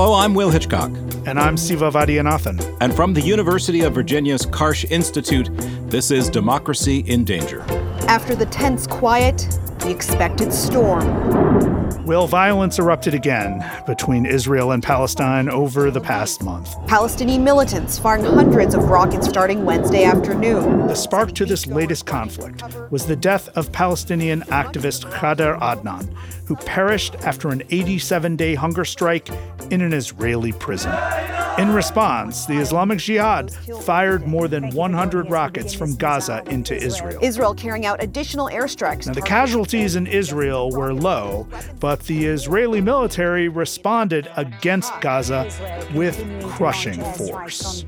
Hello, I'm Will Hitchcock. And I'm Siva Vaidhyanathan. And from the University of Virginia's Karsh Institute, this is Democracy in Danger. After the tense quiet, the expected storm. Will violence erupted again between Israel and Palestine over the past month. Palestinian militants firing hundreds of rockets starting Wednesday afternoon. The spark to this latest conflict was the death of Palestinian activist Khader Adnan, who perished after an 87 day hunger strike in an Israeli prison. In response, the Islamic Jihad fired more than 100 rockets from Gaza into Israel. Israel carrying out additional airstrikes. Now, the casualties in Israel were low, but the Israeli military responded against Gaza with crushing force.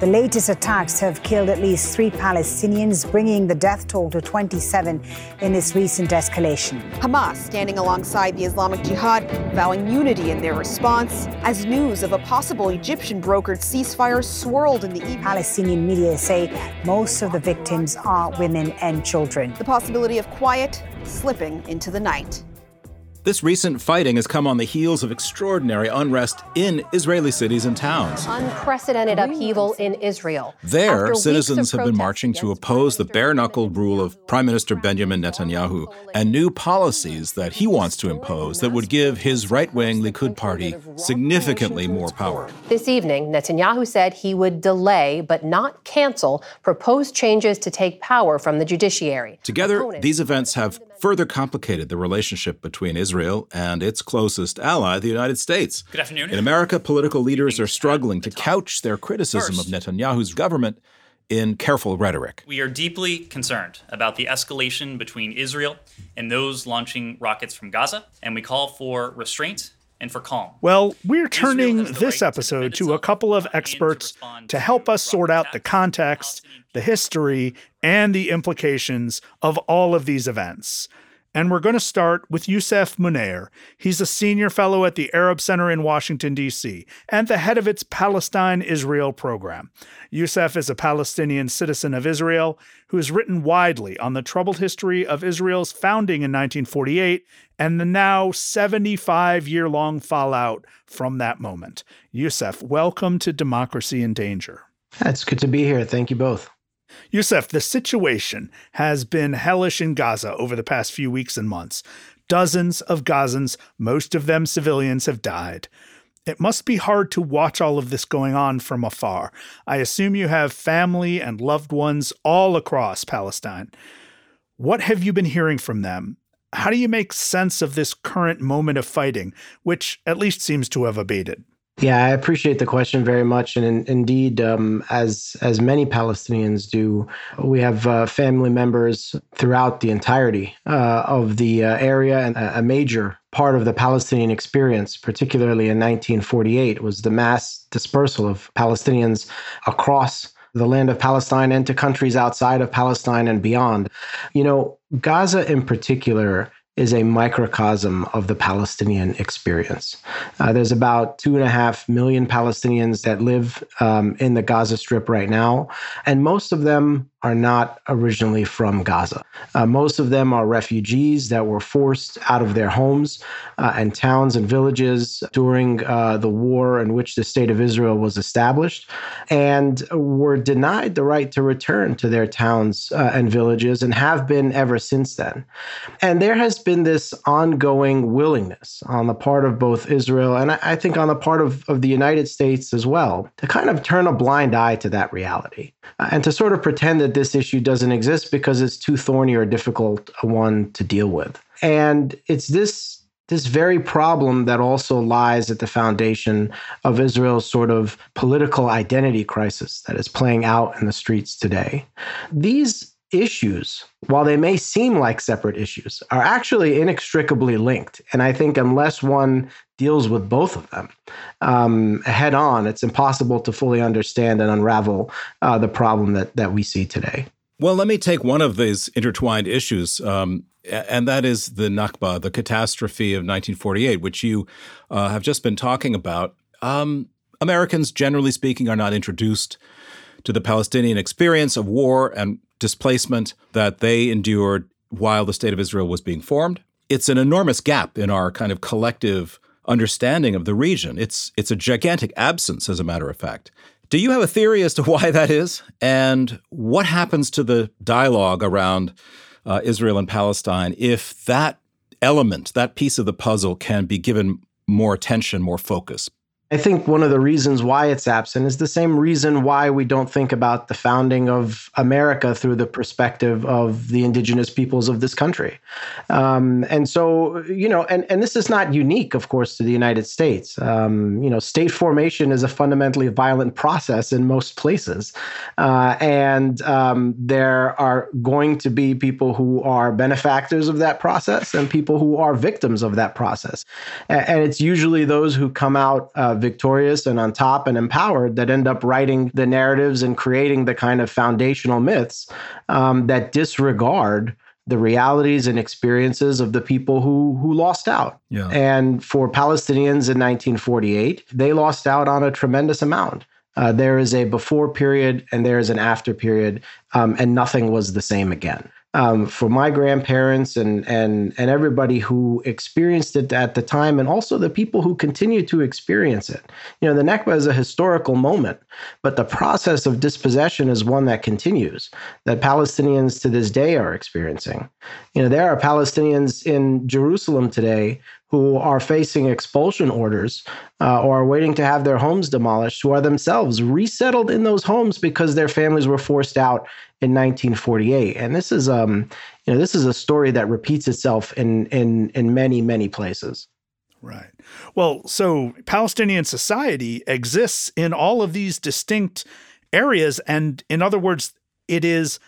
The latest attacks have killed at least three Palestinians, bringing the death toll to 27 in this recent escalation. Hamas standing alongside the Islamic Jihad, vowing unity in their response as news of a possible Egyptian brokered ceasefire swirled in the evening. Palestinian media say most of the victims are women and children. The possibility of quiet slipping into the night. This recent fighting has come on the heels of extraordinary unrest in Israeli cities and towns. Unprecedented upheaval in Israel. There, citizens have been marching to oppose the bare knuckled rule of Prime Minister Benjamin Netanyahu and new policies that he wants to impose that would give his right wing Likud party significantly more power. This evening, Netanyahu said he would delay but not cancel proposed changes to take power from the judiciary. Together, these events have further complicated the relationship between Israel and its closest ally, the United States. Good afternoon. In America, political leaders are struggling to couch their criticism of Netanyahu's government in careful rhetoric. We are deeply concerned about the escalation between Israel and those launching rockets from Gaza, and we call for restraint and for calm. Well, we're turning this episode to a couple of experts to help us sort out the context, the history, and the implications of all of these events. And we're going to start with Yousef Munayyer. He's a senior fellow at the Arab Center in Washington, D.C., and the head of its Palestine Israel program. Yousef is a Palestinian citizen of Israel who has written widely on the troubled history of Israel's founding in 1948 and the now 75 year long fallout from that moment. Yousef, welcome to Democracy in Danger. It's good to be here. Thank you both. Yousef, the situation has been hellish in Gaza over the past few weeks and months. Dozens of Gazans, most of them civilians, have died. It must be hard to watch all of this going on from afar. I assume you have family and loved ones all across Palestine. What have you been hearing from them? How do you make sense of this current moment of fighting, which at least seems to have abated? Yeah, I appreciate the question very much, and in, indeed, um, as as many Palestinians do, we have uh, family members throughout the entirety uh, of the uh, area, and a major part of the Palestinian experience, particularly in 1948, was the mass dispersal of Palestinians across the land of Palestine and to countries outside of Palestine and beyond. You know, Gaza in particular is a microcosm of the Palestinian experience. Uh, there's about two and a half million Palestinians that live um, in the Gaza Strip right now, and most of them are not originally from Gaza. Uh, most of them are refugees that were forced out of their homes uh, and towns and villages during uh, the war in which the state of Israel was established and were denied the right to return to their towns uh, and villages and have been ever since then. And there has been this ongoing willingness on the part of both Israel and I think on the part of, of the United States as well to kind of turn a blind eye to that reality uh, and to sort of pretend that this issue doesn't exist because it's too thorny or difficult a one to deal with. And it's this this very problem that also lies at the foundation of Israel's sort of political identity crisis that is playing out in the streets today. These issues, while they may seem like separate issues, are actually inextricably linked. And I think unless one deals with both of them um, head on, it's impossible to fully understand and unravel uh, the problem that that we see today. Well, let me take one of these intertwined issues, um, and that is the Nakba, the catastrophe of 1948, which you uh, have just been talking about. Um, Americans, generally speaking, are not introduced to the Palestinian experience of war and displacement that they endured while the state of Israel was being formed. It's an enormous gap in our kind of collective understanding of the region. It's it's a gigantic absence, as a matter of fact. Do you have a theory as to why that is, and what happens to the dialogue around uh, Israel and Palestine if that element, that piece of the puzzle, can be given more attention, more focus? I think one of the reasons why it's absent is the same reason why we don't think about the founding of America through the perspective of the indigenous peoples of this country. Um, and so, you know, and, and this is not unique, of course, to the United States. Um, you know, state formation is a fundamentally violent process in most places. Uh, and um, there are going to be people who are benefactors of that process and people who are victims of that process. And, and it's usually those who come out. Uh, victorious and on top and empowered that end up writing the narratives and creating the kind of foundational myths um, that disregard the realities and experiences of the people who who lost out. Yeah. And for Palestinians in 1948, they lost out on a tremendous amount. Uh, there is a before period and there is an after period, um, and nothing was the same again um, for my grandparents and and and everybody who experienced it at the time, and also the people who continue to experience it. You know, the Nakba is a historical moment, but the process of dispossession is one that continues. That Palestinians to this day are experiencing. You know, there are Palestinians in Jerusalem today who are facing expulsion orders uh, or are waiting to have their homes demolished, who are themselves resettled in those homes because their families were forced out in 1948. And this is um, you know, this is a story that repeats itself in in in many many places. Right. Well, so Palestinian society exists in all of these distinct areas, and in other words, it is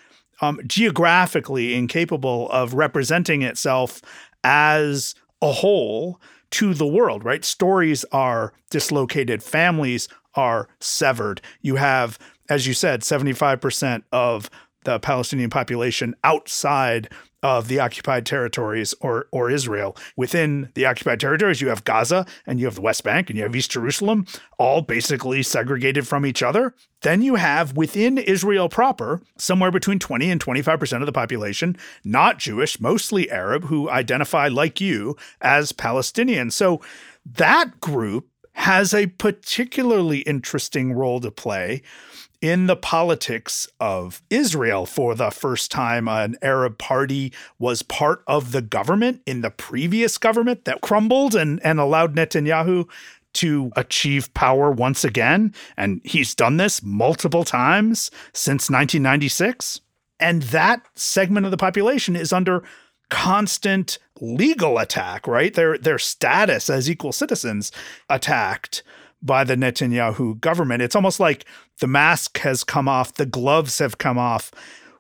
um, geographically incapable of representing itself as a whole to the world, right? Stories are dislocated, families are severed. You have, as you said, 75% of the Palestinian population outside of the occupied territories or or Israel. Within the occupied territories, you have Gaza and you have the West Bank and you have East Jerusalem, all basically segregated from each other. Then you have within Israel proper, somewhere between 20 and 25% of the population, not Jewish, mostly Arab, who identify like you as Palestinian. So that group has a particularly interesting role to play in the politics of Israel. For the first time, an Arab party was part of the government in the previous government that crumbled and, and allowed Netanyahu to achieve power once again. And he's done this multiple times since 1996. And that segment of the population is under constant legal attack, right? Their their status as equal citizens attacked by the Netanyahu government. It's almost like the mask has come off, the gloves have come off.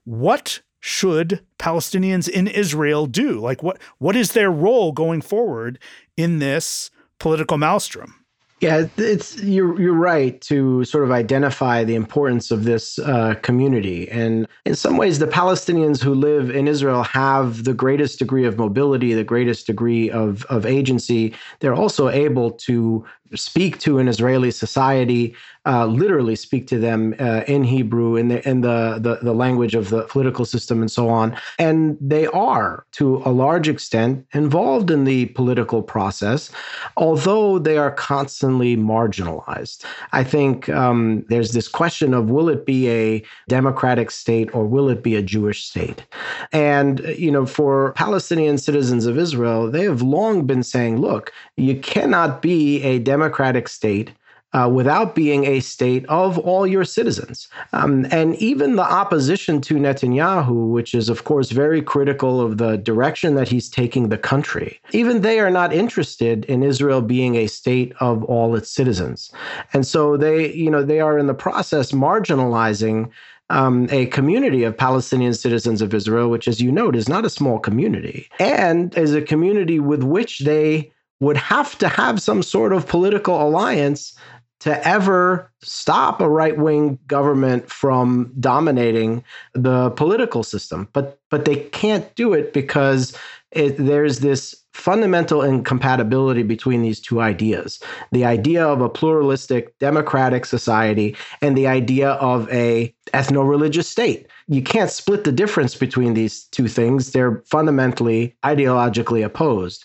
What should Palestinians in Israel do? Like what what is their role going forward in this political maelstrom? Yeah, it's you're you're right to sort of identify the importance of this uh, community, and in some ways, the Palestinians who live in Israel have the greatest degree of mobility, the greatest degree of of agency. They're also able to speak to an Israeli society, uh, literally speak to them uh, in Hebrew, in the in the, the, the language of the political system, and so on. And they are, to a large extent, involved in the political process, although they are constantly marginalized. I think um, there's this question of will it be a democratic state or will it be a Jewish state? And you know, for Palestinian citizens of Israel, they have long been saying, look, you cannot be a democratic state uh, without being a state of all your citizens. Um, and even the opposition to Netanyahu, which is, of course, very critical of the direction that he's taking the country, even they are not interested in Israel being a state of all its citizens. And so they, you know, they are in the process marginalizing. Um, a community of Palestinian citizens of Israel, which, as you note, is not a small community, and is a community with which they would have to have some sort of political alliance to ever stop a right wing government from dominating the political system. But but they can't do it because it, there's this fundamental incompatibility between these two ideas. The idea of a pluralistic democratic society and the idea of a ethno-religious state. You can't split the difference between these two things. They're fundamentally ideologically opposed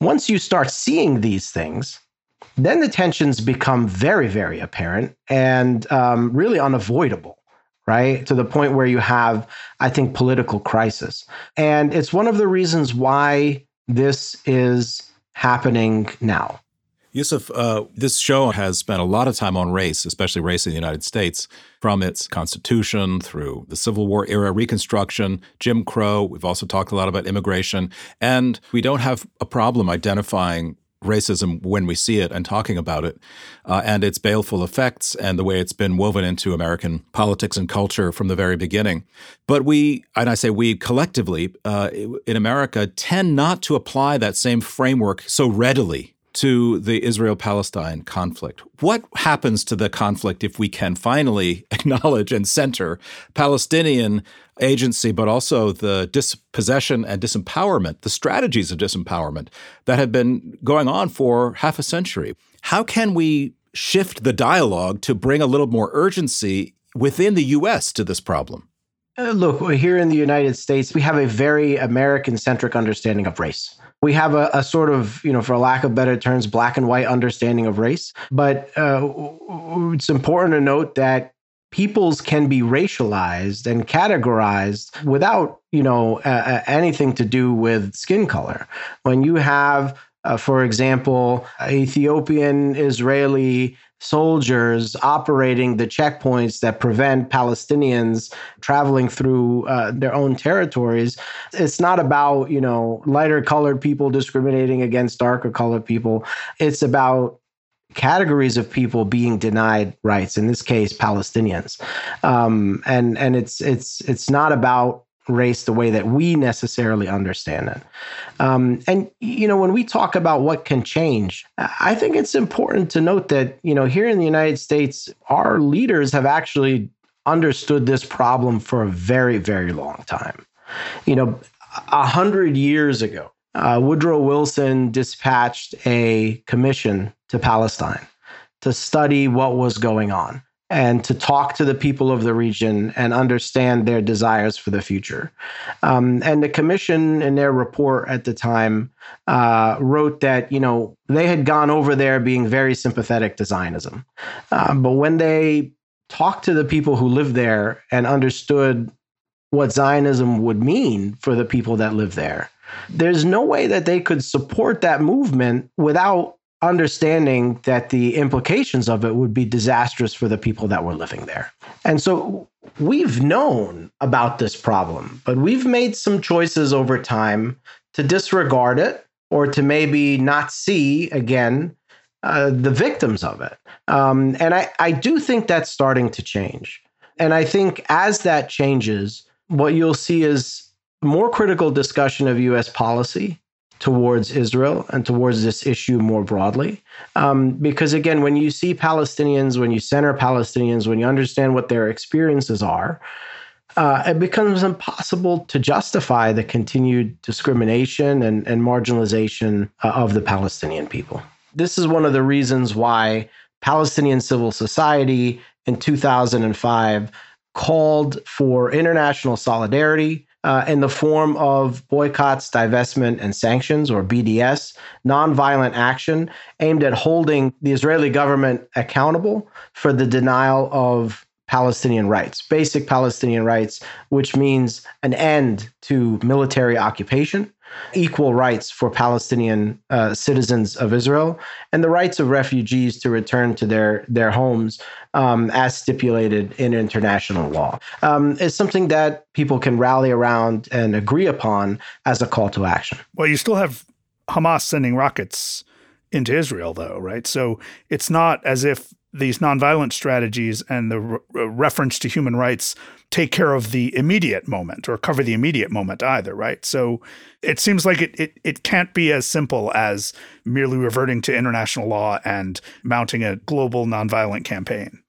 once you start seeing these things, then the tensions become very, very apparent and um, really unavoidable, right? To the point where you have, I think, political crisis. And it's one of the reasons why this is happening now. Yousef, uh, this show has spent a lot of time on race, especially race in the United States, from its constitution through the Civil War era Reconstruction, Jim Crow. We've also talked a lot about immigration. And we don't have a problem identifying racism when we see it and talking about it, uh, and its baleful effects and the way it's been woven into American politics and culture from the very beginning. But we, and I say we collectively uh, in America, tend not to apply that same framework so readily to the Israel Palestine conflict. What happens to the conflict if we can finally acknowledge and center Palestinian agency, but also the dispossession and disempowerment, the strategies of disempowerment that have been going on for half a century? How can we shift the dialogue to bring a little more urgency within the U.S. to this problem? Uh, look, here in the United States, we have a very American centric understanding of race we have a, a, sort of, you know, for lack of better terms, black and white understanding of race. But uh, it's important to note that peoples can be racialized and categorized without, you know, uh, anything to do with skin color. When you have uh, for example, Ethiopian Israeli soldiers operating the checkpoints that prevent Palestinians traveling through uh, their own territories. It's not about, you know, lighter colored people discriminating against darker colored people. It's about categories of people being denied rights in this case palestinians um, and and it's it's it's not about race the way that we necessarily understand it. Um, and, you know, when we talk about what can change, I think it's important to note that, you know, here in the United States, our leaders have actually understood this problem for a very, very long time. You know, a hundred years ago, uh, Woodrow Wilson dispatched a commission to Palestine to study what was going on and to talk to the people of the region and understand their desires for the future. Um, and the commission, in their report at the time, uh, wrote that you know they had gone over there being very sympathetic to Zionism, um, but when they talked to the people who lived there and understood what Zionism would mean for the people that live there. There's no way that they could support that movement without understanding that the implications of it would be disastrous for the people that were living there. And so we've known about this problem, but we've made some choices over time to disregard it or to maybe not see again uh, the victims of it. Um, and I, I do think that's starting to change. And I think as that changes, what you'll see is more critical discussion of US policy towards Israel and towards this issue more broadly. Um, because again, when you see Palestinians, when you center Palestinians, when you understand what their experiences are, uh, it becomes impossible to justify the continued discrimination and, and marginalization uh, of the Palestinian people. This is one of the reasons why Palestinian civil society in 2005 called for international solidarity uh, in the form of boycotts, divestment, and sanctions, or BDS, nonviolent action aimed at holding the Israeli government accountable for the denial of Palestinian rights, basic Palestinian rights, which means an end to military occupation, equal rights for Palestinian uh, citizens of Israel, and the rights of refugees to return to their, their homes um, as stipulated in international law. Um, is something that people can rally around and agree upon as a call to action. Well, you still have Hamas sending rockets into Israel, though, right? So it's not as if these nonviolent strategies and the re- reference to human rights take care of the immediate moment or cover the immediate moment either, right? So it seems like it, it, it can't be as simple as merely reverting to international law and mounting a global nonviolent campaign.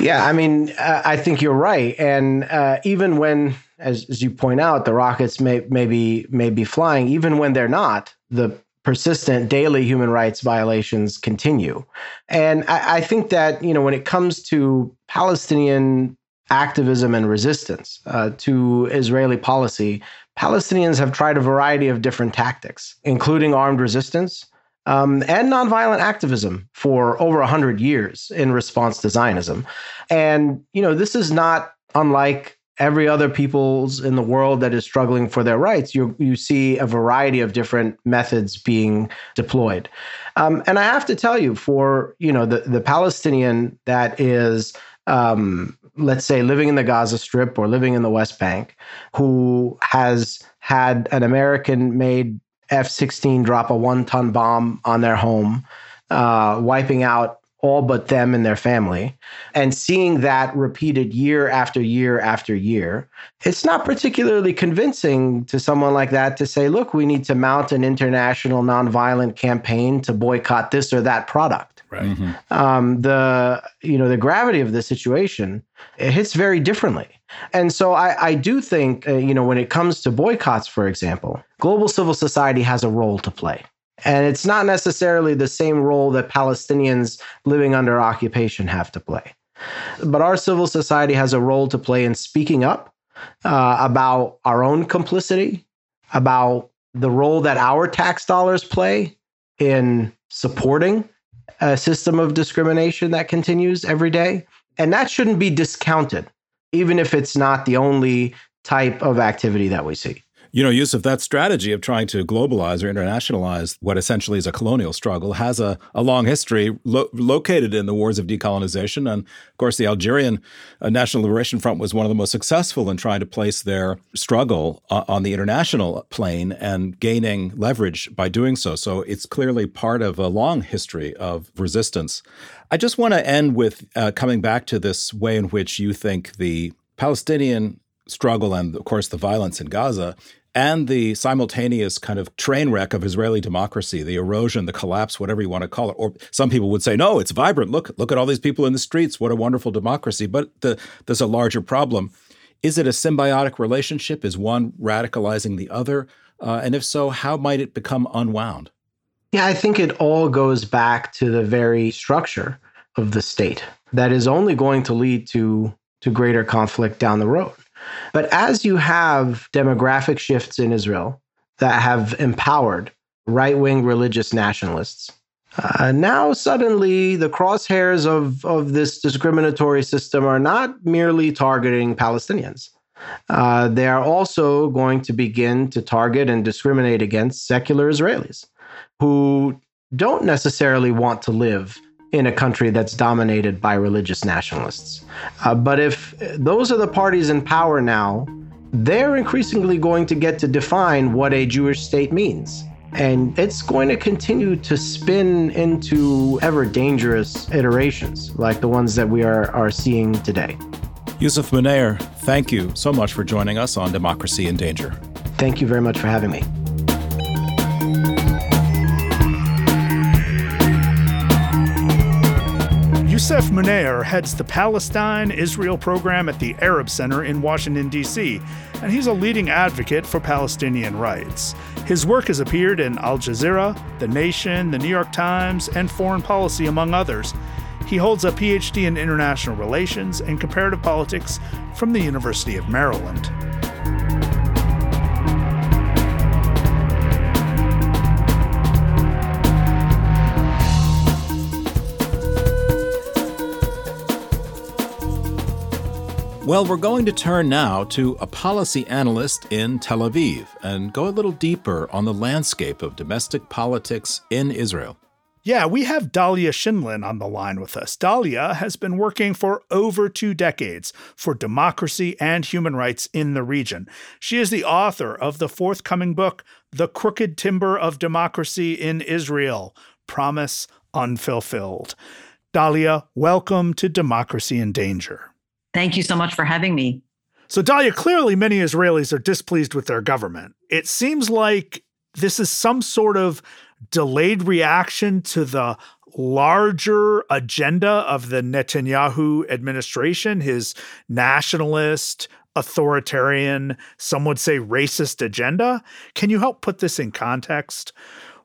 Yeah, I mean, uh, I think you're right, and uh, even when, as, as you point out, the rockets may, may be may be flying, even when they're not, the persistent daily human rights violations continue. And I, I, think that, you know, when it comes to Palestinian activism and resistance uh, to Israeli policy, Palestinians have tried a variety of different tactics, including armed resistance um, and nonviolent activism for over 100 years in response to Zionism. And, you know, this is not unlike every other peoples in the world that is struggling for their rights, you you see a variety of different methods being deployed. Um, and I have to tell you, for you know the the Palestinian that is. Um, let's say living in the Gaza Strip or living in the West Bank, who has had an American made F 16 drop a one ton bomb on their home, uh, wiping out all but them and their family, and seeing that repeated year after year after year, it's not particularly convincing to someone like that to say, look, we need to mount an international nonviolent campaign to boycott this or that product. Right. Mm-hmm. Um, the you know the gravity of the situation it hits very differently, and so I, I do think uh, you know when it comes to boycotts, for example, global civil society has a role to play. And it's not necessarily the same role that Palestinians living under occupation have to play. But our civil society has a role to play in speaking up uh, about our own complicity, about the role that our tax dollars play in supporting a system of discrimination that continues every day. And that shouldn't be discounted, even if it's not the only type of activity that we see. You know, of that strategy of trying to globalize or internationalize what essentially is a colonial struggle has a, a long history lo- located in the wars of decolonization. And of course, the Algerian uh, National Liberation Front was one of the most successful in trying to place their struggle uh, on the international plane and gaining leverage by doing so. So it's clearly part of a long history of resistance. I just want to end with uh, coming back to this way in which you think the Palestinian struggle and, of course, the violence in Gaza and the simultaneous kind of train wreck of Israeli democracy, the erosion, the collapse, whatever you want to call it. Or some people would say, no, it's vibrant. Look, look at all these people in the streets. What a wonderful democracy. But the, there's a larger problem. Is it a symbiotic relationship? Is one radicalizing the other? Uh, and if so, how might it become unwound? Yeah, I think it all goes back to the very structure of the state that is only going to lead to to greater conflict down the road. But as you have demographic shifts in Israel that have empowered right wing religious nationalists, uh, now suddenly the crosshairs of, of this discriminatory system are not merely targeting Palestinians. Uh, they are also going to begin to target and discriminate against secular Israelis who don't necessarily want to live in a country that's dominated by religious nationalists. Uh, but if those are the parties in power now, they're increasingly going to get to define what a Jewish state means. And it's going to continue to spin into ever dangerous iterations like the ones that we are, are seeing today. Yousef Munayyer, thank you so much for joining us on Democracy in Danger. Thank you very much for having me. Yousef Munayyer heads the Palestine Israel program at the Arab Center in Washington, D.C., and he's a leading advocate for Palestinian rights. His work has appeared in Al Jazeera, The Nation, The New York Times, and Foreign Policy, among others. He holds a PhD in international relations and comparative politics from the University of Maryland. Well, we're going to turn now to a policy analyst in Tel Aviv and go a little deeper on the landscape of domestic politics in Israel. Yeah, we have Dahlia Scheindlin on the line with us. Dahlia has been working for over two decades for democracy and human rights in the region. She is the author of the forthcoming book, The Crooked Timber of Democracy in Israel Promise Unfulfilled. Dahlia, welcome to Democracy in Danger. Thank you so much for having me. So, Dahlia, clearly many Israelis are displeased with their government. It seems like this is some sort of delayed reaction to the larger agenda of the Netanyahu administration, his nationalist, authoritarian, some would say racist agenda. Can you help put this in context?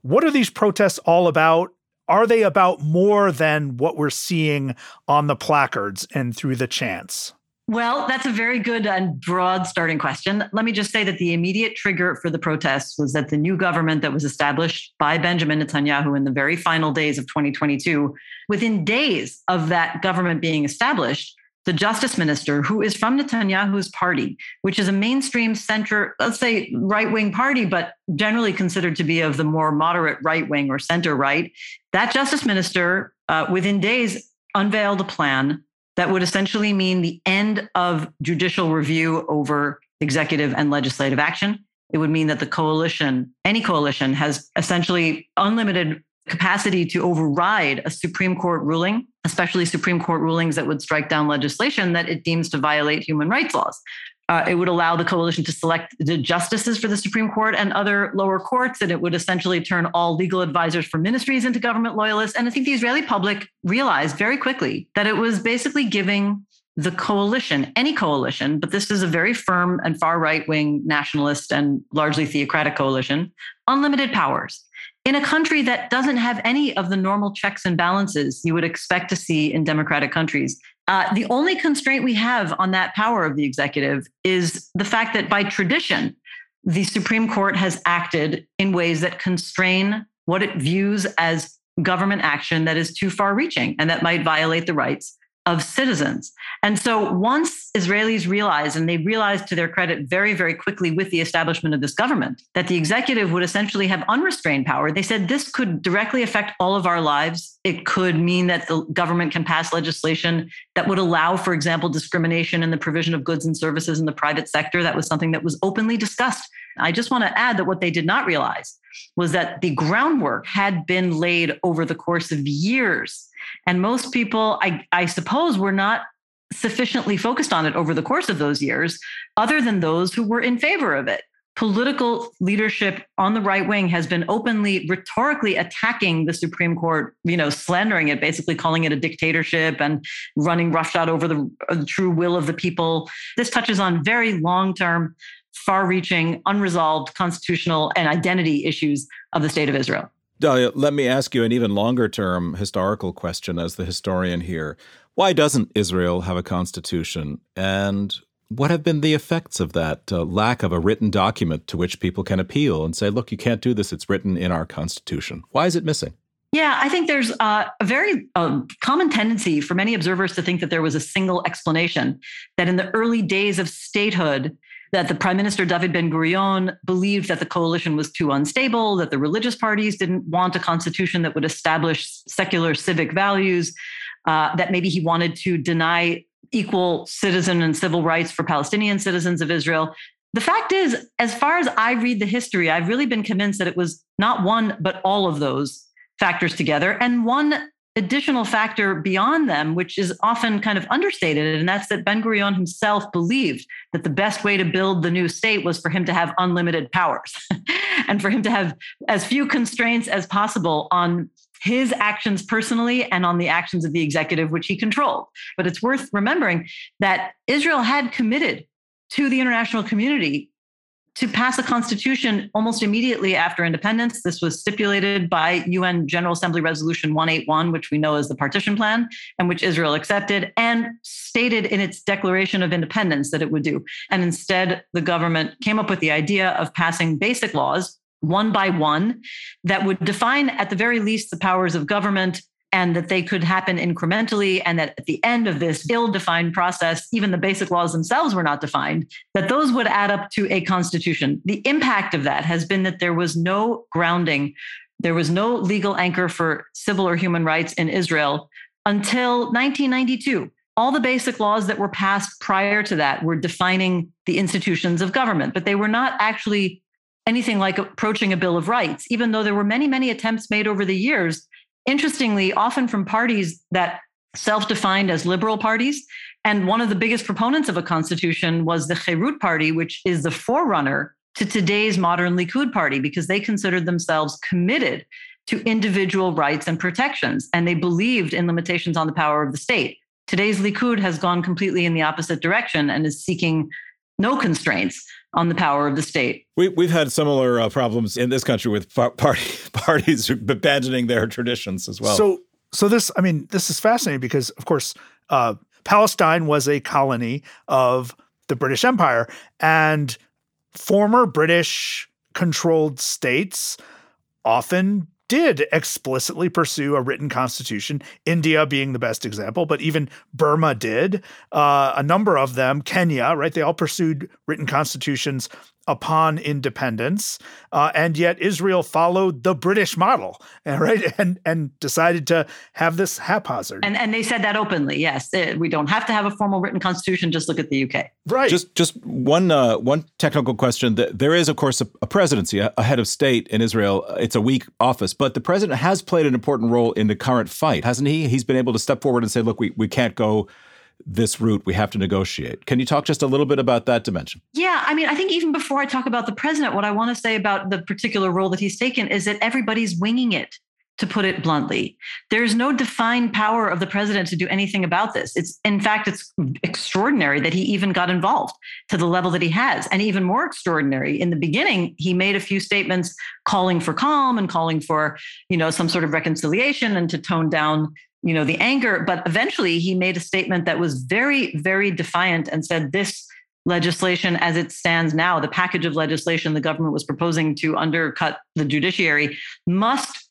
What are these protests all about? Are they about more than what we're seeing on the placards and through the chants? Well, that's a very good and broad starting question. Let me just say that the immediate trigger for the protests was that the new government that was established by Benjamin Netanyahu in the very final days of 2022, within days of that government being established, the justice minister, who is from Netanyahu's party, which is a mainstream center, let's say right wing party, but generally considered to be of the more moderate right wing or center right, that justice minister, uh, within days, unveiled a plan that would essentially mean the end of judicial review over executive and legislative action. It would mean that the coalition, any coalition, has essentially unlimited capacity to override a Supreme Court ruling, especially Supreme Court rulings that would strike down legislation that it deems to violate human rights laws. Uh, it would allow the coalition to select the justices for the Supreme Court and other lower courts, and it would essentially turn all legal advisors for ministries into government loyalists. And I think the Israeli public realized very quickly that it was basically giving the coalition, any coalition, but this is a very firm and far right wing nationalist and largely theocratic coalition, unlimited powers in a country that doesn't have any of the normal checks and balances you would expect to see in democratic countries. Uh, the only constraint we have on that power of the executive is the fact that by tradition, the Supreme Court has acted in ways that constrain what it views as government action that is too far reaching and that might violate the rights of citizens. And so once Israelis realized, and they realized to their credit very, very quickly with the establishment of this government, that the executive would essentially have unrestrained power, they said this could directly affect all of our lives. It could mean that the government can pass legislation that would allow, for example, discrimination in the provision of goods and services in the private sector. That was something that was openly discussed. I just want to add that what they did not realize was that the groundwork had been laid over the course of years and most people, I, I suppose, were not sufficiently focused on it over the course of those years, other than those who were in favor of it. Political leadership on the right wing has been openly, rhetorically attacking the Supreme Court, you know, slandering it, basically calling it a dictatorship and running roughshod over the, uh, the true will of the people. This touches on very long term, far reaching, unresolved constitutional and identity issues of the state of Israel. Dahlia, let me ask you an even longer term historical question as the historian here. Why doesn't Israel have a constitution? And what have been the effects of that uh, lack of a written document to which people can appeal and say, look, you can't do this. It's written in our constitution. Why is it missing? Yeah, I think there's uh, a very um, common tendency for many observers to think that there was a single explanation, that in the early days of statehood, that the Prime Minister David Ben Gurion believed that the coalition was too unstable, that the religious parties didn't want a constitution that would establish secular civic values, uh, that maybe he wanted to deny equal citizen and civil rights for Palestinian citizens of Israel. The fact is, as far as I read the history, I've really been convinced that it was not one, but all of those factors together. And one additional factor beyond them, which is often kind of understated, and that's that Ben Gurion himself believed that the best way to build the new state was for him to have unlimited powers and for him to have as few constraints as possible on his actions personally and on the actions of the executive, which he controlled. But it's worth remembering that Israel had committed to the international community to pass a constitution almost immediately after independence. This was stipulated by UN General Assembly Resolution 181, which we know as the partition plan, and which Israel accepted and stated in its declaration of independence that it would do. And instead, the government came up with the idea of passing basic laws one by one that would define, at the very least, the powers of government and that they could happen incrementally, and that at the end of this ill defined process, even the basic laws themselves were not defined, that those would add up to a constitution. The impact of that has been that there was no grounding, there was no legal anchor for civil or human rights in Israel until 1992. All the basic laws that were passed prior to that were defining the institutions of government, but they were not actually anything like approaching a Bill of Rights, even though there were many, many attempts made over the years interestingly, often from parties that self defined as liberal parties. And one of the biggest proponents of a constitution was the Herut Party, which is the forerunner to today's modern Likud Party, because they considered themselves committed to individual rights and protections. And they believed in limitations on the power of the state. Today's Likud has gone completely in the opposite direction and is seeking no constraints on the power of the state. We, we've had similar uh, problems in this country with party, parties abandoning their traditions as well. So, so this, I mean, this is fascinating because, of course, uh, Palestine was a colony of the British Empire, and former British controlled states often did explicitly pursue a written constitution, India being the best example, but even Burma did. Uh, a number of them, Kenya, right? They all pursued written constitutions upon independence, uh, and yet Israel followed the British model, right, and and decided to have this haphazard. And and they said that openly. Yes, we don't have to have a formal written constitution. Just look at the UK. Right. Just just one uh, one technical question. There is, of course, a, a presidency, a, a head of state in Israel. It's a weak office, but the president has played an important role in the current fight, hasn't he? He's been able to step forward and say, "Look, we we can't go." This route we have to negotiate. Can you talk just a little bit about that dimension? Yeah, I mean, I think even before I talk about the president, what I want to say about the particular role that he's taken is that everybody's winging it. To put it bluntly, there's no defined power of the president to do anything about this. It's, in fact, it's extraordinary that he even got involved to the level that he has. And even more extraordinary, in the beginning, he made a few statements calling for calm and calling for, you know, some sort of reconciliation and to tone down you know the anger but eventually he made a statement that was very very defiant and said this legislation as it stands now the package of legislation the government was proposing to undercut the judiciary must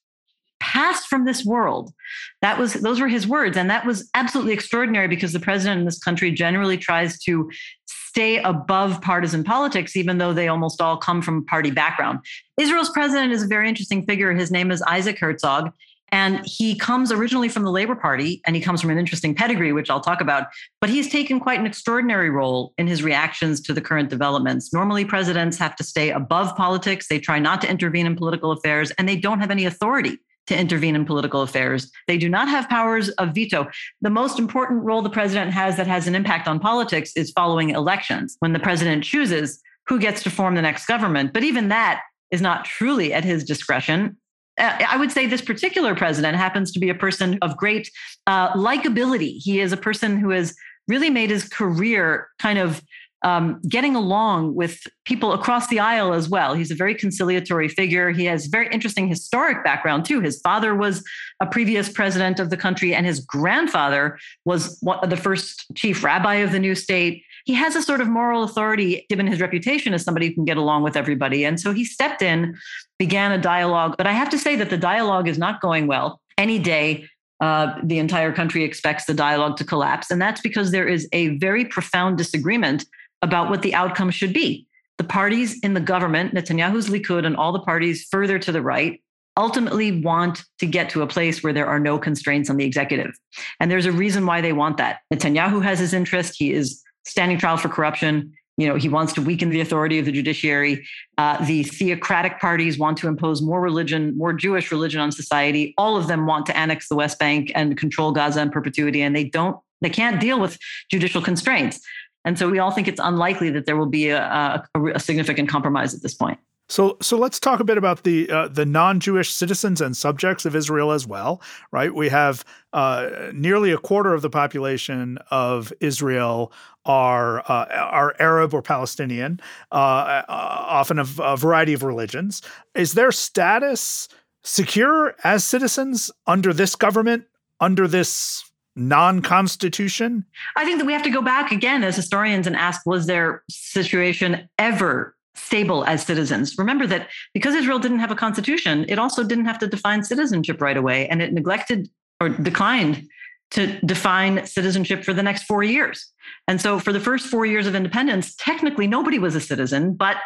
pass from this world. That was those were his words and that was absolutely extraordinary because the president in this country generally tries to stay above partisan politics even though they almost all come from a party background. Israel's president is a very interesting figure. His name is isaac herzog and he comes originally from the Labor Party and he comes from an interesting pedigree, which I'll talk about. But he's taken quite an extraordinary role in his reactions to the current developments. Normally, presidents have to stay above politics, they try not to intervene in political affairs, and they don't have any authority to intervene in political affairs. They do not have powers of veto. The most important role the president has that has an impact on politics is following elections, when the president chooses who gets to form the next government. But even that is not truly at his discretion. Uh, I would say this particular president happens to be a person of great uh, likability. He is a person who has really made his career kind of um, getting along with people across the aisle as well. He's a very conciliatory figure. He has very interesting historic background too. His father was a previous president of the country, and his grandfather was the first chief rabbi of the new state. He has a sort of moral authority given his reputation as somebody who can get along with everybody. And so he stepped in, began a dialogue. But I have to say that the dialogue is not going well. Any day, uh, the entire country expects the dialogue to collapse. And that's because there is a very profound disagreement about what the outcome should be. The parties in the government, Netanyahu's Likud and all the parties further to the right, ultimately want to get to a place where there are no constraints on the executive. And there's a reason why they want that. Netanyahu has his interest. He is standing trial for corruption. You know, he wants to weaken the authority of the judiciary. Uh, the theocratic parties want to impose more religion, more Jewish religion on society. All of them want to annex the West Bank and control Gaza in perpetuity, and they don't, they can't deal with judicial constraints. And so we all think it's unlikely that there will be a, a, a significant compromise at this point. So, so let's talk a bit about the uh, the non-Jewish citizens and subjects of Israel as well, right? We have uh, nearly a quarter of the population of Israel are uh, are Arab or Palestinian, uh, uh, often of a variety of religions. Is their status secure as citizens under this government, under this non-constitution? I think that we have to go back again as historians and ask: Was their situation ever stable as citizens. Remember that because Israel didn't have a constitution, it also didn't have to define citizenship right away, and it neglected or declined to define citizenship for the next four years. And so, for the first four years of independence, technically nobody was a citizen, but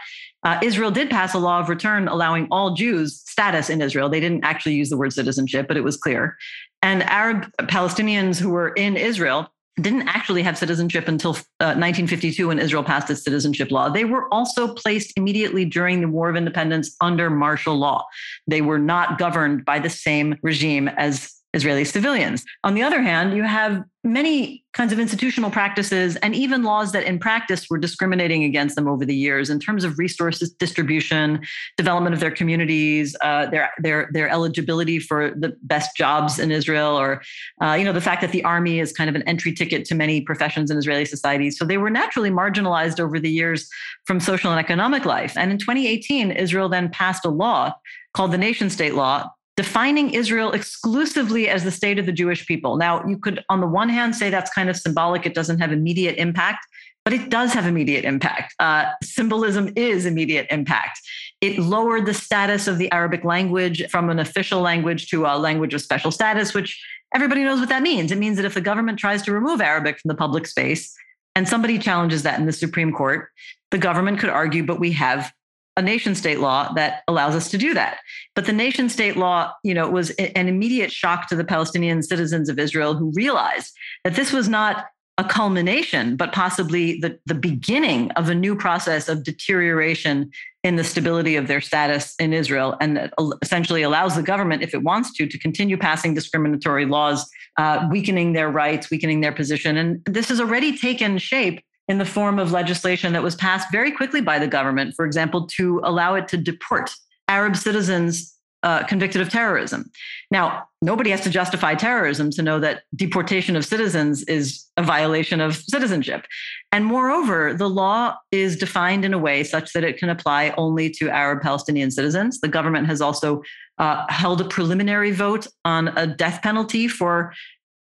uh, Israel did pass a law of return allowing all Jews status in Israel. They didn't actually use the word citizenship, but it was clear. And Arab Palestinians who were in Israel didn't actually have citizenship until uh, 1952 when Israel passed its citizenship law. They were also placed immediately during the War of Independence under martial law. They were not governed by the same regime as Israeli civilians. On the other hand, you have many kinds of institutional practices and even laws that in practice were discriminating against them over the years in terms of resources distribution, development of their communities, uh, their their their eligibility for the best jobs in Israel, or uh, you know the fact that the army is kind of an entry ticket to many professions in Israeli society. So they were naturally marginalized over the years from social and economic life. And in 2018, Israel then passed a law called the Nation State Law defining Israel exclusively as the state of the Jewish people. Now, you could, on the one hand, say that's kind of symbolic, it doesn't have immediate impact, but it does have immediate impact. Uh, symbolism is immediate impact. It lowered the status of the Arabic language from an official language to a language of special status, which everybody knows what that means. It means that if the government tries to remove Arabic from the public space and somebody challenges that in the Supreme Court, the government could argue, but we have a nation state law that allows us to do that. But the nation state law, you know, was an immediate shock to the Palestinian citizens of Israel who realized that this was not a culmination, but possibly the, the beginning of a new process of deterioration in the stability of their status in Israel, and that essentially allows the government, if it wants to, to continue passing discriminatory laws, uh, weakening their rights, weakening their position. And this has already taken shape in the form of legislation that was passed very quickly by the government, for example, to allow it to deport Arab citizens uh, convicted of terrorism. Now, nobody has to justify terrorism to know that deportation of citizens is a violation of citizenship. And moreover, the law is defined in a way such that it can apply only to Arab Palestinian citizens. The government has also uh, held a preliminary vote on a death penalty for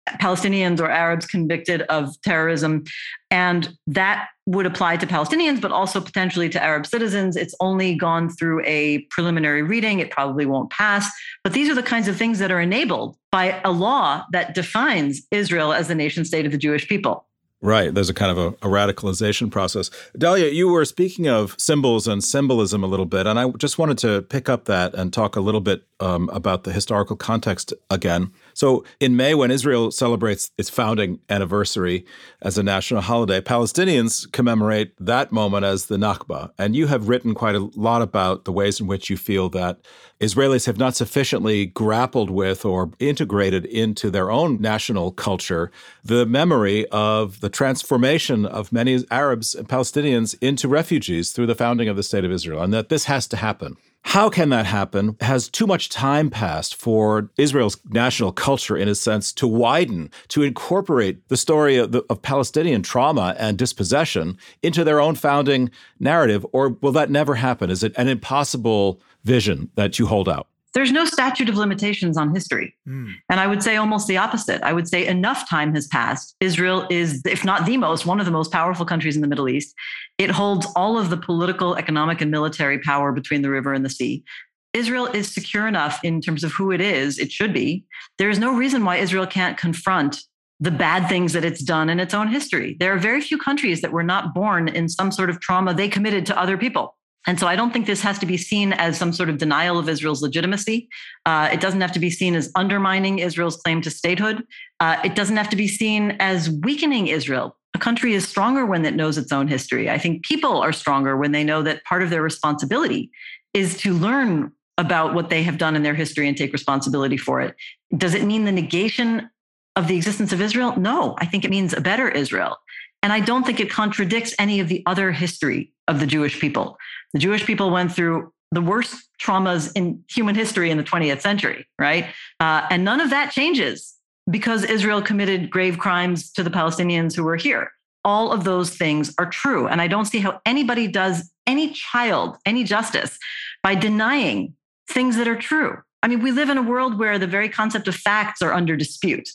Palestinians or Arabs convicted of terrorism. And that would apply to Palestinians, but also potentially to Arab citizens. It's only gone through a preliminary reading. It probably won't pass. But these are the kinds of things that are enabled by a law that defines Israel as the nation state of the Jewish people. Right. There's a kind of a, a, radicalization process. Dahlia, you were speaking of symbols and symbolism a little bit, and I just wanted to pick up that and talk a little bit um, about the historical context again. So, in May, when Israel celebrates its founding anniversary as a national holiday, Palestinians commemorate that moment as the Nakba. And you have written quite a lot about the ways in which you feel that Israelis have not sufficiently grappled with or integrated into their own national culture the memory of the transformation of many Arabs and Palestinians into refugees through the founding of the State of Israel, and that this has to happen. How can that happen? Has too much time passed for Israel's national culture, in a sense, to widen, to incorporate the story of, the, of, Palestinian trauma and dispossession into their own founding narrative? Or will that never happen? Is it an impossible vision that you hold out? there's no statute of limitations on history. Mm. And I would say almost the opposite. I would say enough time has passed. Israel is, if not the most, one of the most powerful countries in the Middle East. It holds all of the political, economic, and military power between the river and the sea. Israel is secure enough in terms of who it is, it should be. There is no reason why Israel can't confront the bad things that it's done in its own history. There are very few countries that were not born in some sort of trauma they committed to other people. And so I don't think this has to be seen as some sort of denial of Israel's legitimacy. Uh, it doesn't have to be seen as undermining Israel's claim to statehood. Uh, it doesn't have to be seen as weakening Israel. A country is stronger when it knows its own history. I think people are stronger when they know that part of their responsibility is to learn about what they have done in their history and take responsibility for it. Does it mean the negation of the existence of Israel? No, I think it means a better Israel. And I don't think it contradicts any of the other history of the Jewish people. The Jewish people went through the worst traumas in human history in the 20th century, right? Uh, and none of that changes because Israel committed grave crimes to the Palestinians who were here. All of those things are true. And I don't see how anybody does any child any justice by denying things that are true. I mean, we live in a world where the very concept of facts are under dispute.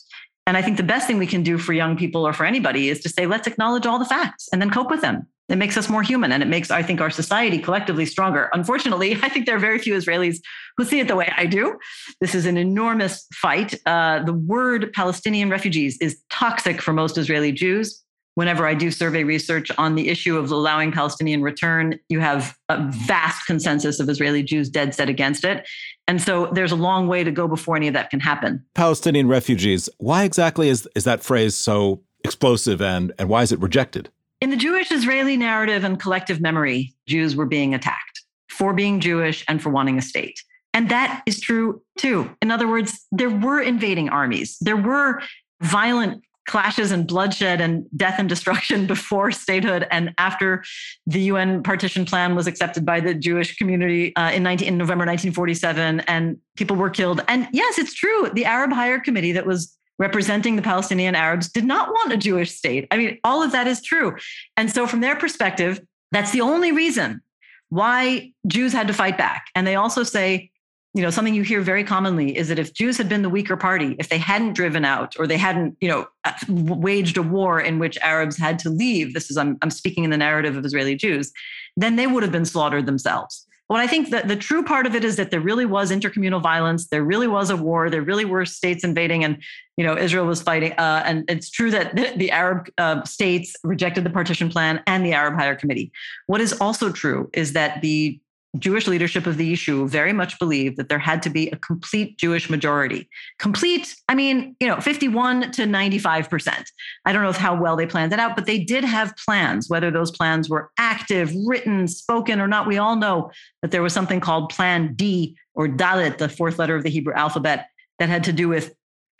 And I think the best thing we can do for young people or for anybody is to say, let's acknowledge all the facts and then cope with them. It makes us more human and it makes, I think, our society collectively stronger. Unfortunately, I think there are very few Israelis who see it the way I do. This is an enormous fight. Uh, the word Palestinian refugees is toxic for most Israeli Jews whenever I do survey research on the issue of allowing Palestinian return, you have a vast consensus of Israeli Jews dead set against it. And so there's a long way to go before any of that can happen. Palestinian refugees, why exactly is, is that phrase so explosive and, and why is it rejected? In the Jewish Israeli narrative and collective memory, Jews were being attacked for being Jewish and for wanting a state. And that is true too. In other words, there were invading armies, there were violent clashes and bloodshed and death and destruction before statehood and after the UN partition plan was accepted by the Jewish community uh, in, 19, in November 1947, and people were killed. And yes, it's true. The Arab Higher Committee that was representing the Palestinian Arabs did not want a Jewish state. I mean, all of that is true. And so, from their perspective, that's the only reason why Jews had to fight back. And they also say you know, something you hear very commonly is that if Jews had been the weaker party, if they hadn't driven out or they hadn't, you know, uh, waged a war in which Arabs had to leave, this is, I'm, I'm speaking in the narrative of Israeli Jews, then they would have been slaughtered themselves. Well, I think that the true part of it is that there really was intercommunal violence. There really was a war. There really were states invading, and you know Israel was fighting. Uh, and it's true that the, the Arab uh, states rejected the partition plan and the Arab Higher Committee. What is also true is that the Jewish leadership of the issue very much believed that there had to be a complete Jewish majority. Complete, I mean, you know, 51 to 95%. I don't know how well they planned it out, but they did have plans. Whether those plans were active, written, spoken, or not, we all know that there was something called Plan D or Dalet, the fourth letter of the Hebrew alphabet, that had to do with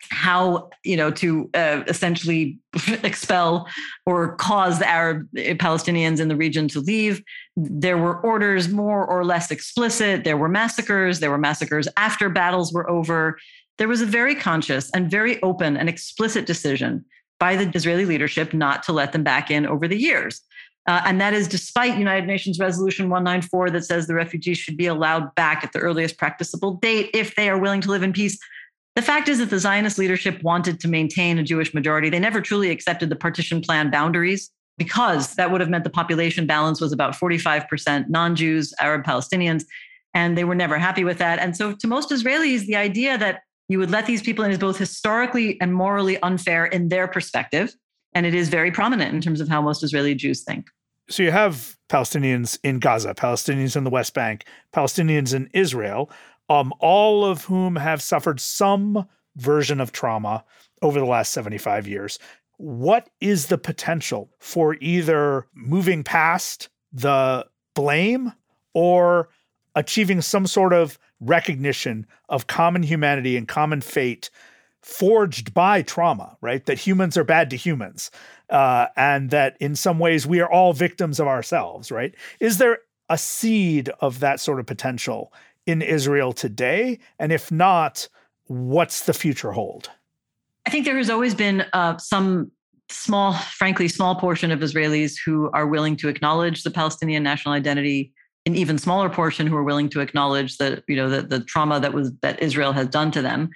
how you know to uh, essentially expel or cause the Arab uh, Palestinians in the region to leave. There were orders more or less explicit. There were massacres. There were massacres after battles were over. There was a very conscious and very open and explicit decision by the Israeli leadership not to let them back in over the years. Uh, and that is despite United Nations Resolution 194 that says the refugees should be allowed back at the earliest practicable date if they are willing to live in peace the fact is that the Zionist leadership wanted to maintain a Jewish majority. They never truly accepted the partition plan boundaries because that would have meant the population balance was about 45% non Jews, Arab Palestinians, and they were never happy with that. And so, to most Israelis, the idea that you would let these people in is both historically and morally unfair in their perspective. And it is very prominent in terms of how most Israeli Jews think. So you have Palestinians in Gaza, Palestinians in the West Bank, Palestinians in Israel um, all of whom have suffered some version of trauma over the last 75 years. What is the potential for either moving past the blame or achieving some sort of recognition of common humanity and common fate forged by trauma, right? That humans are bad to humans, uh, and that in some ways we are all victims of ourselves, right? Is there a seed of that sort of potential in Israel today? And if not, what's the future hold? I think there has always been uh, some small, frankly, small portion of Israelis who are willing to acknowledge the Palestinian national identity. An even smaller portion who are willing to acknowledge that you know the, the trauma that was that Israel has done to them,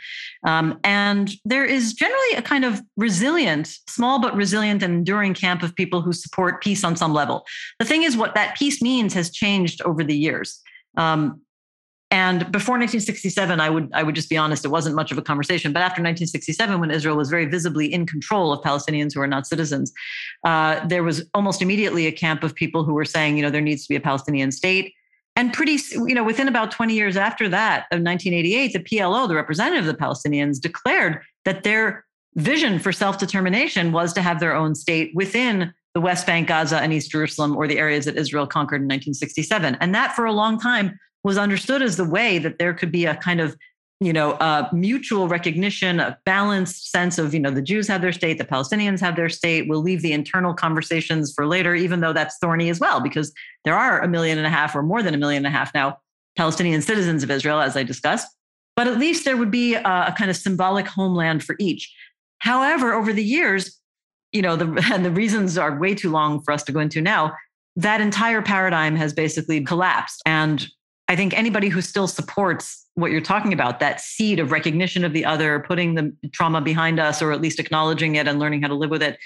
um, and there is generally a kind of resilient, small but resilient and enduring camp of people who support peace on some level. The thing is, what that peace means has changed over the years. Um, and before 1967, I would I would just be honest, it wasn't much of a conversation. But after 1967, when Israel was very visibly in control of Palestinians who are not citizens, uh, there was almost immediately a camp of people who were saying, you know, there needs to be a Palestinian state. And pretty, you know, within about 20 years after that, of 1988, the PLO, the representative of the Palestinians, declared that their vision for self-determination was to have their own state within the West Bank, Gaza, and East Jerusalem, or the areas that Israel conquered in 1967. And that, for a long time, was understood as the way that there could be a kind of you know, a mutual recognition, a balanced sense of, you know, the Jews have their state, the Palestinians have their state. We'll leave the internal conversations for later, even though that's thorny as well, because there are a million and a half or more than a million and a half now Palestinian citizens of Israel, as I discussed. But at least there would be a, a kind of symbolic homeland for each. However, over the years, you know, the, and the reasons are way too long for us to go into now, that entire paradigm has basically collapsed. And I think anybody who still supports what you're talking about, that seed of recognition of the other, putting the trauma behind us, or at least acknowledging it and learning how to live with it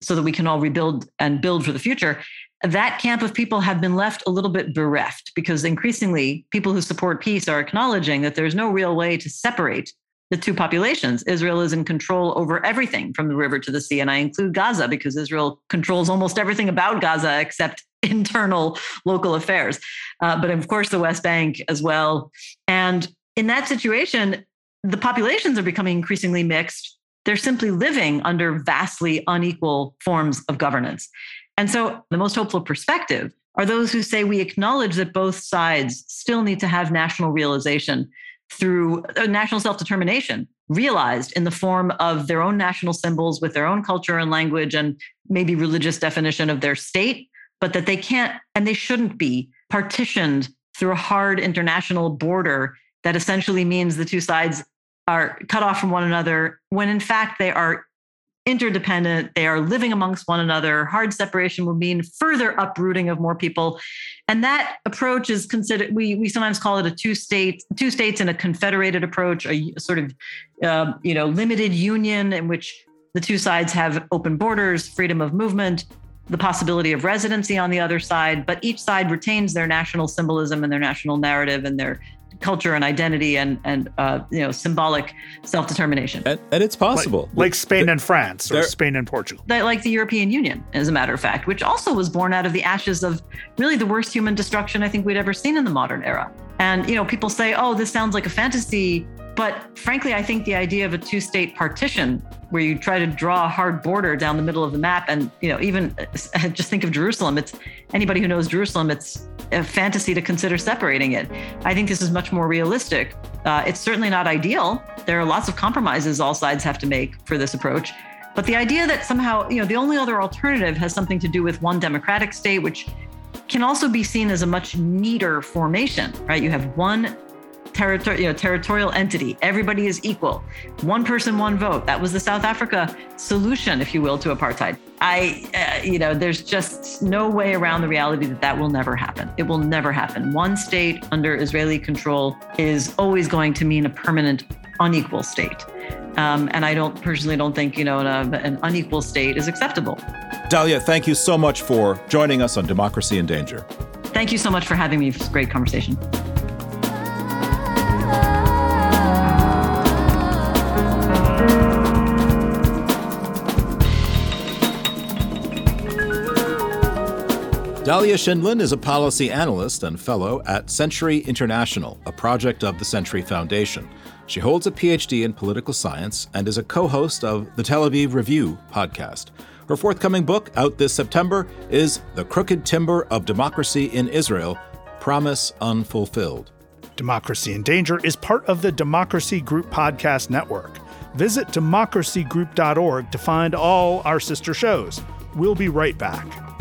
so that we can all rebuild and build for the future, that camp of people have been left a little bit bereft because increasingly people who support peace are acknowledging that there's no real way to separate the two populations. Israel is in control over everything from the river to the sea. And I include Gaza because Israel controls almost everything about Gaza except internal local affairs. Uh, but of course, the West Bank as well. And in that situation, the populations are becoming increasingly mixed. They're simply living under vastly unequal forms of governance. And so the most hopeful perspective are those who say we acknowledge that both sides still need to have national realization through uh, national self determination realized in the form of their own national symbols with their own culture and language and maybe religious definition of their state but that they can't and they shouldn't be partitioned through a hard international border that essentially means the two sides are cut off from one another when in fact they are interdependent. They are living amongst one another. Hard separation would mean further uprooting of more people. And that approach is considered, we, we sometimes call it a two state, two states in a confederated approach, a sort of, uh, you know, limited union in which the two sides have open borders, freedom of movement, the possibility of residency on the other side, but each side retains their national symbolism and their national narrative and their culture and identity and and uh, you know symbolic self determination. And, and, it's possible, like, like Spain and France or Spain and Portugal, like the European Union, as a matter of fact, which also was born out of the ashes of really the worst human destruction I think we'd ever seen in the modern era. And you know, people say, "Oh, this sounds like a fantasy." But frankly, I think the idea of a two-state partition where you try to draw a hard border down the middle of the map and you know even just think of Jerusalem it's anybody who knows Jerusalem it's a fantasy to consider separating it. I think this is much more realistic. Uh, it's certainly not ideal. There are lots of compromises all sides have to make for this approach. But the idea that somehow, you know, the only other alternative has something to do with one democratic state, which can also be seen as a much neater formation, right? You have one territory, you know, territorial entity. Everybody is equal. One person, one vote. That was the South Africa solution, if you will, to apartheid. I, uh, you know, there's just no way around the reality that that will never happen. It will never happen. One state under Israeli control is always going to mean a permanent unequal state. Um, and I don't personally don't think you know an, an unequal state is acceptable. Dahlia, thank you so much for joining us on Democracy in Danger. Thank you so much for having me. It was a great conversation. Dahlia Scheindlin is a policy analyst and fellow at Century International, a project of the Century Foundation. She holds a PhD in political science and is a co host of the Tel Aviv Review podcast. Her forthcoming book, out this September, is The Crooked Timber of Democracy in Israel Promise Unfulfilled. Democracy in Danger is part of the Democracy Group Podcast Network. Visit democracygroup.org to find all our sister shows. We'll be right back.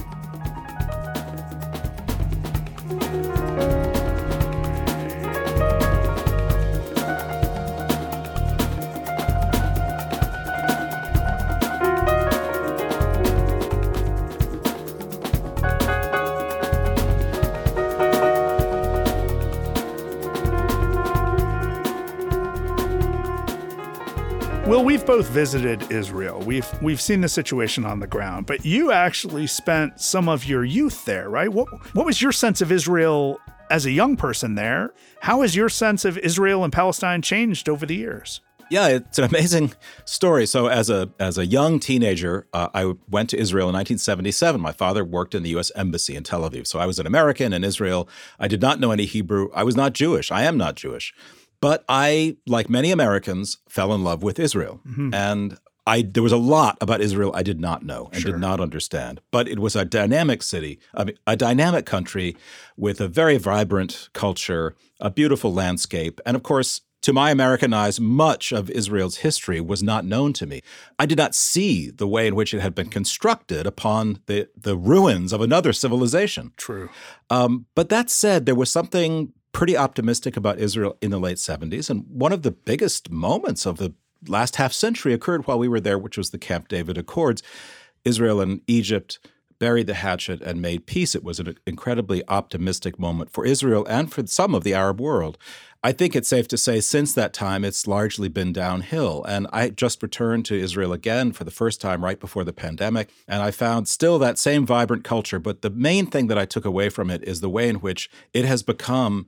Well, we've both visited Israel. We've we've seen the situation on the ground, but you actually spent some of your youth there, right? What what was your sense of Israel as a young person there? How has your sense of Israel and Palestine changed over the years? Yeah, it's an amazing story. So, as a as a young teenager, uh, I went to Israel in 1977. My father worked in the U.S. Embassy in Tel Aviv, so I was an American in Israel. I did not know any Hebrew. I was not Jewish. I am not Jewish. But I, like many Americans, fell in love with Israel. Mm-hmm. And I there was a lot about Israel I did not know and sure. did not understand. But it was a dynamic city, I mean, a dynamic country with a very vibrant culture, a beautiful landscape, and of course, to my American eyes, much of Israel's history was not known to me. I did not see the way in which it had been constructed upon the, the ruins of another civilization. True. Um, but that said, there was something pretty optimistic about Israel in the late 70s. And one of the biggest moments of the last half century occurred while we were there, which was the Camp David Accords. Israel and Egypt buried the hatchet and made peace. It was an incredibly optimistic moment for Israel and for some of the Arab world. I think it's safe to say since that time, it's largely been downhill. And I just returned to Israel again for the first time right before the pandemic. And I found still that same vibrant culture. But the main thing that I took away from it is the way in which it has become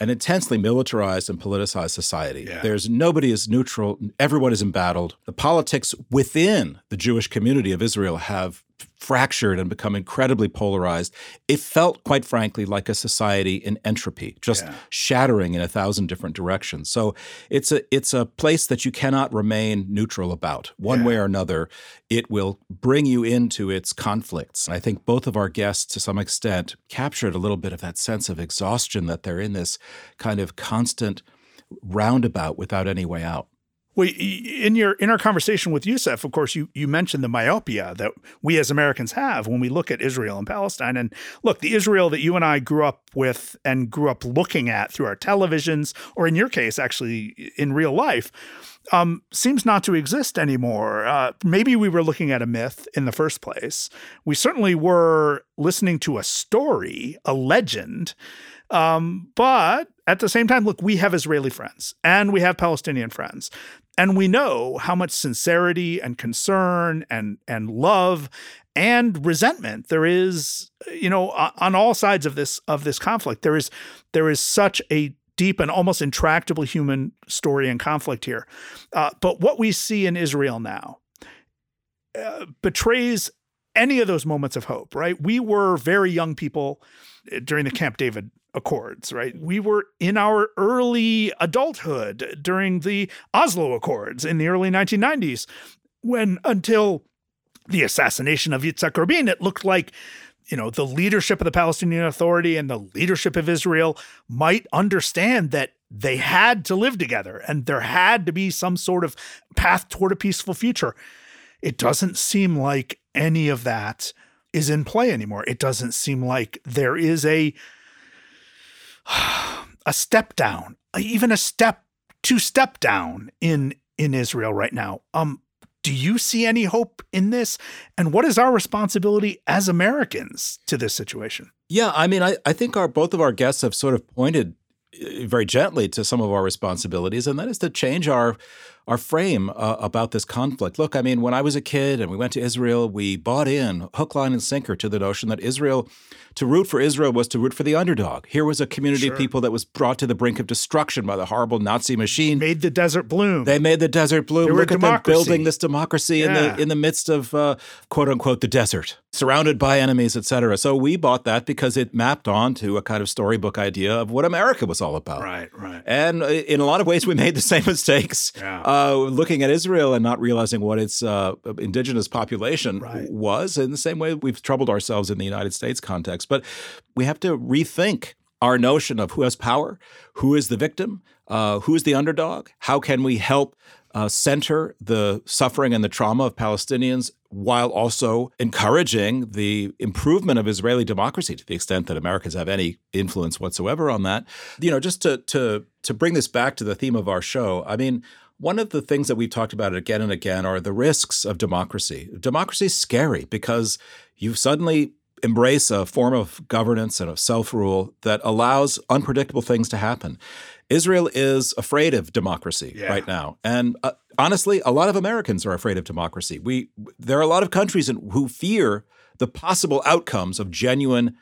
an intensely militarized and politicized society. Yeah. There's nobody is neutral, everyone is embattled. The politics within the Jewish community of Israel have fractured and become incredibly polarized. It felt, quite frankly, like a society in entropy, just yeah. shattering in a thousand different directions. So it's a it's a place that you cannot remain neutral about. One yeah. way or another, it will bring you into its conflicts. And I think both of our guests, to some extent, captured a little bit of that sense of exhaustion that they're in this kind of constant roundabout without any way out. Well, in your in our conversation with Yousef, of course, you you mentioned the myopia that we as Americans have when we look at Israel and Palestine. And look, the Israel that you and I grew up with and grew up looking at through our televisions, or in your case, actually in real life, um, seems not to exist anymore. Uh, maybe we were looking at a myth in the first place. We certainly were listening to a story, a legend. Um, but at the same time, look, we have Israeli friends and we have Palestinian friends. And we know how much sincerity and concern and and love and resentment there is, you know, on all sides of this of this conflict. There is there is such a deep and almost intractable human story and conflict here. Uh, but what we see in Israel now uh, betrays any of those moments of hope, right? We were very young people uh, during the Camp David Accords, right? We were in our early adulthood during the Oslo Accords in the early 1990s, when until the assassination of Yitzhak Rabin, it looked like you know the leadership of the Palestinian Authority and the leadership of Israel might understand that they had to live together and there had to be some sort of path toward a peaceful future. It doesn't seem like any of that is in play anymore. It doesn't seem like there is a a step down, even a step two step down in in Israel right now. Um, do you see any hope in this? And what is our responsibility as Americans to this situation? Yeah, I mean, I, I think our both of our guests have sort of pointed uh, very gently to some of our responsibilities, and that is to change our our frame uh, about this conflict. Look, I mean, when I was a kid and we went to Israel, we bought in hook, line, and sinker to the notion that Israel to root for Israel was to root for the underdog. Here was a community sure. of people that was brought to the brink of destruction by the horrible Nazi machine. Made the desert bloom. They made the desert bloom. They Look at them building this democracy yeah. in the in the midst of uh, quote unquote the desert, surrounded by enemies, etc. So we bought that because it mapped onto a kind of storybook idea of what America was all about. Right, right. And uh, in a lot of ways, we made the same mistakes. Yeah. Uh, looking at Israel and not realizing what its uh, indigenous population right. was. In the same way, we've troubled ourselves in the United States context context. But we have to rethink our notion of who has power, who is the victim, uh, who is the underdog, how can we help uh, center the suffering and the trauma of Palestinians while also encouraging the improvement of Israeli democracy to the extent that Americans have any influence whatsoever on that. You know, just to to to bring this back to the theme of our show, I mean, one of the things that we've talked about again and again are the risks of democracy. Democracy is scary because you suddenly embrace a form of governance and of self rule that allows unpredictable things to happen. Israel is afraid of democracy yeah. right now, and uh, honestly, a lot of Americans are afraid of democracy. We there are a lot of countries in, who fear the possible outcomes of genuine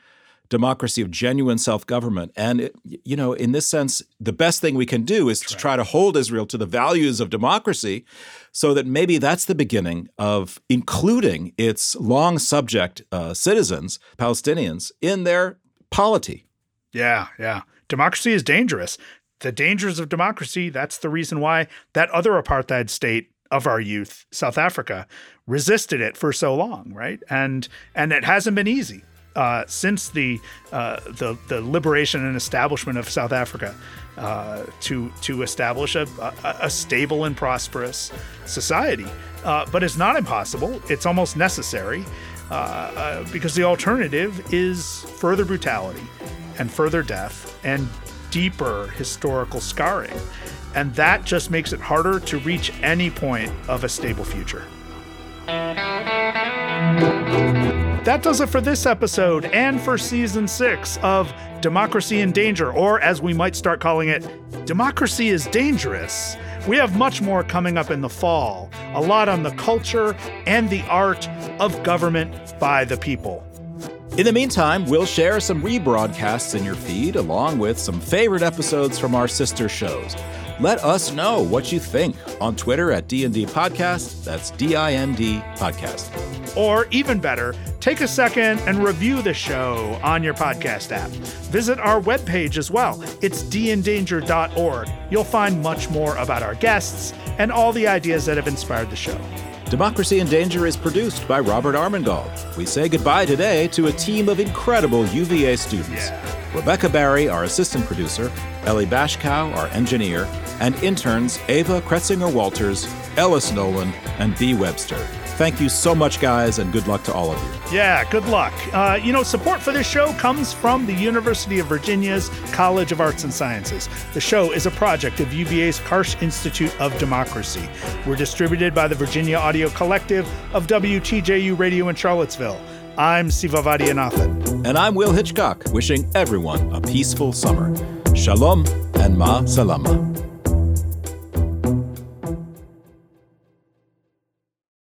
democracy, of genuine self government. And, it, you know, in this sense, the best thing we can do is to try to hold Israel to the values of democracy so that maybe that's the beginning of including its long subject uh, citizens, Palestinians, in their polity. Yeah, yeah. Democracy is dangerous. The dangers of democracy, that's the reason why that other apartheid state of our youth, South Africa, resisted it for so long, right? And and it hasn't been easy uh, since the, uh, the the liberation and establishment of South Africa uh, to to establish a, a, stable and prosperous society. Uh, but it's not impossible; it's almost necessary uh, uh, because the alternative is further brutality and further death and deeper historical scarring, and that just makes it harder to reach any point of a stable future. That does it for this episode and for season six of Democracy in Danger, or as we might start calling it, Democracy is Dangerous. We have much more coming up in the fall, a lot on the culture and the art of government by the people. In the meantime, we'll share some rebroadcasts in your feed along with some favorite episodes from our sister shows. Let us know what you think on Twitter at D&D Podcast. That's D-I-N-D Podcast. Or even better, take a second and review the show on your podcast app. Visit our webpage as well. It's dindanger.org. You'll find much more about our guests and all the ideas that have inspired the show. Democracy in Danger is produced by Robert Armengol. We say goodbye today to a team of incredible UVA students. Yeah. Rebecca Barry, our assistant producer, Ellie Bashkow, our engineer, and interns Ava Kretzinger Walters, Ellis Nolan, and B. Webster. Thank you so much, guys, and good luck to all of you. Yeah, good luck. Uh, you know, support for this show comes from the University of Virginia's College of Arts and Sciences. The show is a project of UVA's Karsh Institute of Democracy. We're distributed by the Virginia Audio Collective of WTJU Radio in Charlottesville. I'm Siva Vaidhyanathan. And I'm Will Hitchcock, wishing everyone a peaceful summer. Shalom and Ma Salama.